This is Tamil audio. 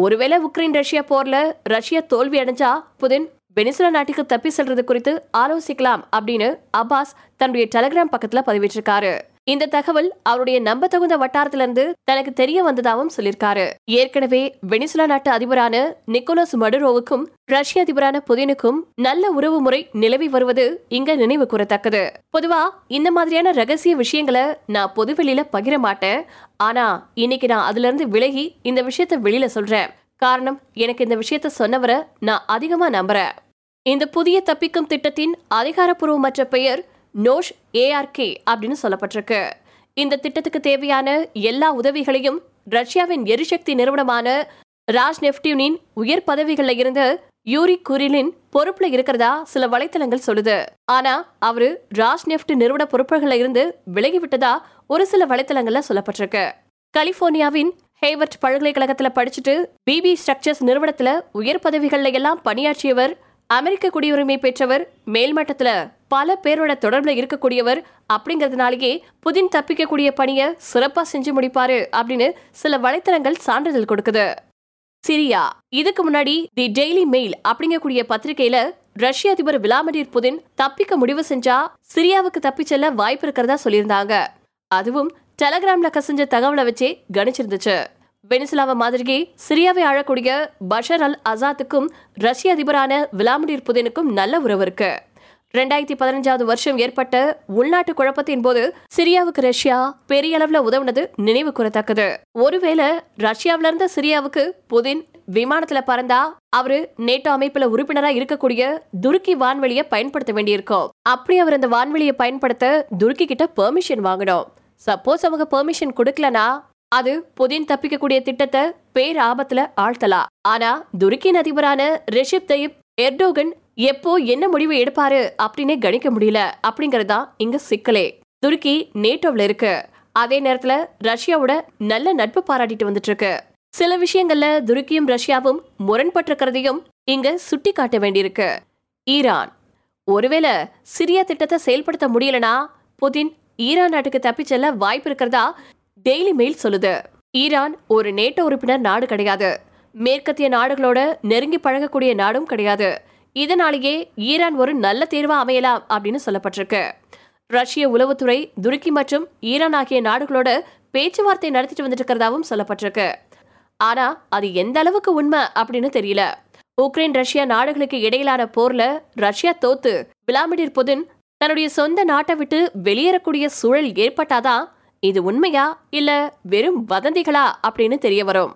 ஒருவேளை உக்ரைன் ரஷ்யா போர்ல ரஷ்யா தோல்வி அடைஞ்சா புதின் வெனிசுலா நாட்டுக்கு தப்பி செல்றது குறித்து ஆலோசிக்கலாம் அப்படின்னு அப்பாஸ் தன்னுடைய டெலிகிராம் பக்கத்துல பதிவிட்டிருக்காரு. இந்த தகவல் அவருடைய நம்பத்தகுந்த வட்டாரத்திலிருந்து தனக்கு தெரிய வந்ததாகவும் சொல்லியிருக்காரு. ஏற்கனவே வெனிசுலா நாட்டு அதிபரான நிக்கோலஸ் மடுரோவுக்கும் ரஷ்ய அதிபரான புதினுக்கும் நல்ல உறவு முறை நிலவி வருவது இங்க நினைவு கூறத்தக்கது. பொதுவா இந்த மாதிரியான ரகசிய விஷயங்களை நான் பொதுவெளியில பகிர மாட்டேன். ஆனா இன்னைக்கு நான் அதுல இருந்து விலகி இந்த விஷயத்த வெளியில சொல்றேன். காரணம் எனக்கு இந்த விஷயத்த சொன்னவரை நான் அதிகமா நம்புறேன். இந்த புதிய தப்பிக்கும் திட்டத்தின் அதிகாரப்பூர்வமற்ற பெயர் நோஷ் ஏஆர்கே அப்படின்னு சொல்லப்பட்டிருக்கு. இந்த திட்டத்துக்கு தேவையான எல்லா உதவிகளையும் ரஷ்யாவின் எரிசக்தி நிறுவனமான ராஜ் நெப்டியூனின் உயர் பதவிகளில் இருந்த யூரி குரிலின் பொறுப்புல இருக்கிறதா சில வலைத்தளங்கள் சொல்லுது. ஆனா அவரு ராஜ் நெப்ட் நிறுவன பொறுப்புகள்ல இருந்து விலகி விட்டதா ஒரு சில வலைத்தளங்கள்ல சொல்லப்பட்டிருக்கு. கலிபோர்னியாவின் ஹேவர்ட் பல்கலைக்கழகத்துல படிச்சுட்டு பிபி ஸ்ட்ரக்சர்ஸ் நிறுவனத்துல உயர் பதவிகள்ல எல்லாம் பணியாற்றியவர் அமெரிக்க குடியுரிமை பெற்றவர் மேல்மட்டத்துல பல பேரோட தொடர்பில் இருக்கக்கூடியவர் அப்படிங்கிறதுனாலேயே புதின் தப்பிக்கக்கூடிய பணியை சிறப்பாக செஞ்சு முடிப்பாரு அப்படின்னு சில வலைத்தளங்கள் சான்றிதழ் கொடுக்குது. சிரியா இதுக்கு முன்னாடி தி டெய்லி மெயில் அப்படிங்கக்கூடிய பத்திரிகையில ரஷ்ய அதிபர் விளாடிமிர் புதின் தப்பிக்க முடிவு செஞ்சா சிரியாவுக்கு தப்பி செல்ல வாய்ப்பு இருக்கிறதா சொல்லியிருந்தாங்க. அதுவும் டெலகிராம்ல கசிஞ்ச தகவலை வச்சே கணிச்சிருந்துச்சு. வெனிசுலாவை மாதிரியே சிரியாவை ஆழக்கூடிய பஷர் அல் அசாத்துக்கும் ரஷ்ய அதிபரான விளாடிமிர் புதினுக்கும் நல்ல உறவு இருக்கு. ரெண்டாயிரத்தி பதினஞ்சாவது வருஷம் ஏற்பட்ட உள்நாட்டு குழப்பத்தின் போது சிரியாவுக்கு ரஷ்யா பெரிய அளவுல உதவுனது நினைவு கூறத்தக்கது. ஒருவேளை ரஷ்யாவில இருந்த சிரியாவுக்கு புதின் விமானத்துல பறந்தா அவரு நேட்டோ அமைப்புல உறுப்பினரா இருக்கக்கூடிய துருக்கி வான்வெளியை பயன்படுத்த வேண்டியிருக்கும். அப்படி அவர் அந்த வான்வெளியை பயன்படுத்த துருக்கி கிட்ட பெர்மிஷன் வாங்கணும். சப்போஸ் அவங்க பெர்மிஷன் கொடுக்கலனா அது புதின் தப்பிக்கக்கூடிய திட்டத்தை பேர் ஆபத்துல ஆழ்த்தலாம். ஆனா துருக்கியின் அதிபரான ரிஷிப் தயிப் எர்டோகன் எப்போ என்ன முடிவு எடுப்பாரு அப்படின்னே கணிக்க முடியல. அப்படிங்கறது தான் இங்க சிக்கலே. துருக்கி நேட்டோவில் இருக்கு. அதே நேரத்துல ரஷ்யாவோட நல்ல நட்பு பாராட்டிட்டு வந்துட்டு இருக்கு சில விஷயங்கள்ல துருக்கியும் ரஷ்யாவும் முரண்பட்டிருக்கிறதையும் இங்க சுட்டி காட்ட வேண்டியிருக்கு. ஈரான். ஒருவேளை சிரியா திட்டத்தை செயல்படுத்த முடியலனா புதின் ஈரான் நாட்டுக்கு தப்பிச் செல்ல வாய்ப்பு இருக்கிறதா டெய்லி மெயில் சொல்லுது. ஈரான் ஒரு நேட்டோ உறுப்பினர் நாடு கிடையாது. மேற்கத்திய நாடுகளோட நெருங்கி பழகக்கூடிய நாடும் கிடையாது. இதனாலேயே ஈரான் ஒரு நல்ல தேர்வா அமையலாம் அப்படின்னு சொல்லப்பட்டிருக்கு. ரஷ்ய உளவுத்துறை துருக்கி மற்றும் ஈரான் ஆகிய நாடுகளோட பேச்சுவார்த்தை நடத்திட்டு வந்துட்டு இருக்கிறதாவும் சொல்லப்பட்டிருக்கு. ஆனா அது எந்த அளவுக்கு உண்மை அப்படின்னு தெரியல. உக்ரைன் ரஷ்யா நாடுகளுக்கு இடையிலான போர்ல ரஷ்யா தோத்து விளாடிமிர் புதின் தன்னுடைய சொந்த நாட்டை விட்டு வெளியேறக்கூடிய சூழல் ஏற்பட்டாதான் இது உண்மையா இல்ல வெறும் வதந்திகளா அப்படின்னு தெரிய வரும்.